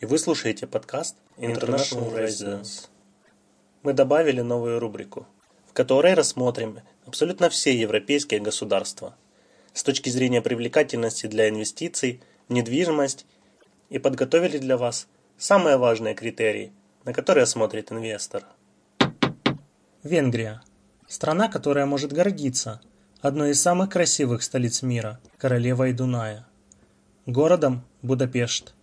и вы слушаете подкаст International Residence. Мы добавили новую рубрику, в которой рассмотрим абсолютно все европейские государства с точки зрения привлекательности для инвестиций недвижимость и подготовили для вас самые важные критерии, на которые смотрит инвестор. Венгрия. Страна, которая может гордиться одной из самых красивых столиц мира, королевой Дуная. Городом Будапешт.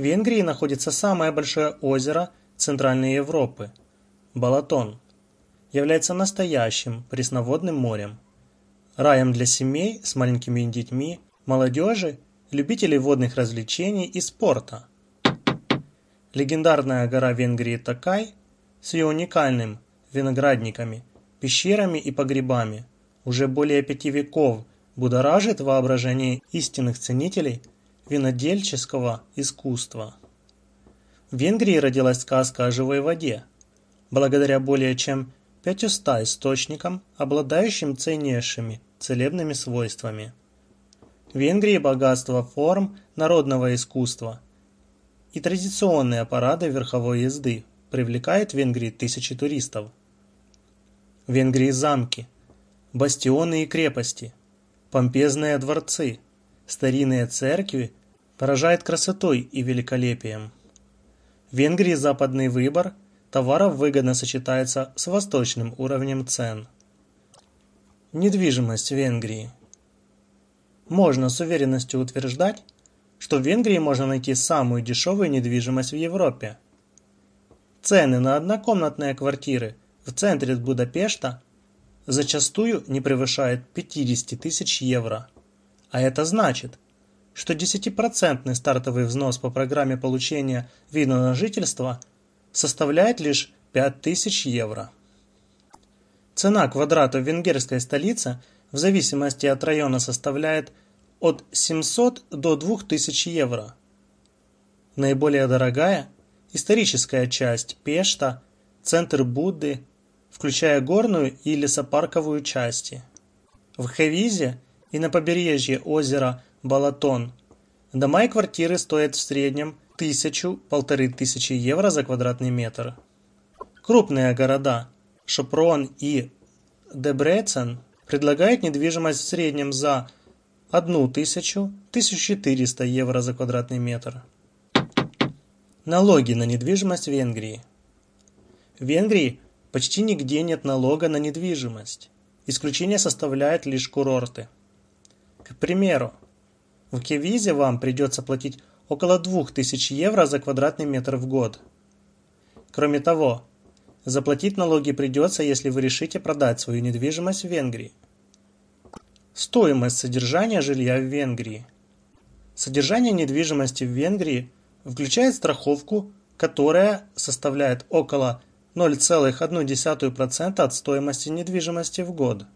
В Венгрии находится самое большое озеро Центральной Европы – Балатон. Является настоящим пресноводным морем. Раем для семей с маленькими детьми, молодежи, любителей водных развлечений и спорта. Легендарная гора Венгрии Такай с ее уникальным виноградниками, пещерами и погребами уже более пяти веков будоражит воображение истинных ценителей винодельческого искусства. В Венгрии родилась сказка о живой воде, благодаря более чем 500 источникам, обладающим ценнейшими целебными свойствами. В Венгрии богатство форм народного искусства и традиционные парады верховой езды привлекает в Венгрии тысячи туристов. В Венгрии замки, бастионы и крепости, помпезные дворцы, старинные церкви поражает красотой и великолепием. В Венгрии западный выбор товаров выгодно сочетается с восточным уровнем цен. Недвижимость Венгрии. Можно с уверенностью утверждать, что в Венгрии можно найти самую дешевую недвижимость в Европе. Цены на однокомнатные квартиры в центре Будапешта зачастую не превышают 50 тысяч евро. А это значит, что 10% стартовый взнос по программе получения вида на жительство составляет лишь 5000 евро. Цена квадрата в венгерской столице в зависимости от района составляет от 700 до 2000 евро. Наиболее дорогая – историческая часть Пешта, центр Будды, включая горную и лесопарковую части. В Хевизе и на побережье озера Балатон дома и квартиры стоят в среднем тысячу-полторы тысячи евро за квадратный метр. Крупные города Шопрон и Дебрецен предлагают недвижимость в среднем за 1000-1400 евро за квадратный метр. Налоги на недвижимость в Венгрии. В Венгрии почти нигде нет налога на недвижимость. Исключение составляют лишь курорты. К примеру, в Кевизе вам придется платить около 2000 евро за квадратный метр в год. Кроме того, заплатить налоги придется, если вы решите продать свою недвижимость в Венгрии. Стоимость содержания жилья в Венгрии. Содержание недвижимости в Венгрии включает страховку, которая составляет около 0,1% от стоимости недвижимости в год.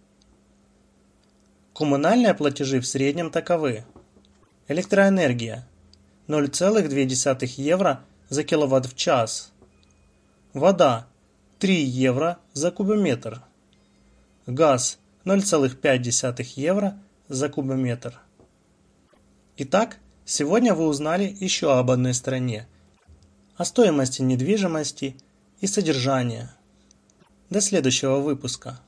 Коммунальные платежи в среднем таковы. Электроэнергия 0,2 евро за киловатт в час. Вода 3 евро за кубометр. Газ 0,5 евро за кубометр. Итак, сегодня вы узнали еще об одной стране, о стоимости недвижимости и содержания. До следующего выпуска.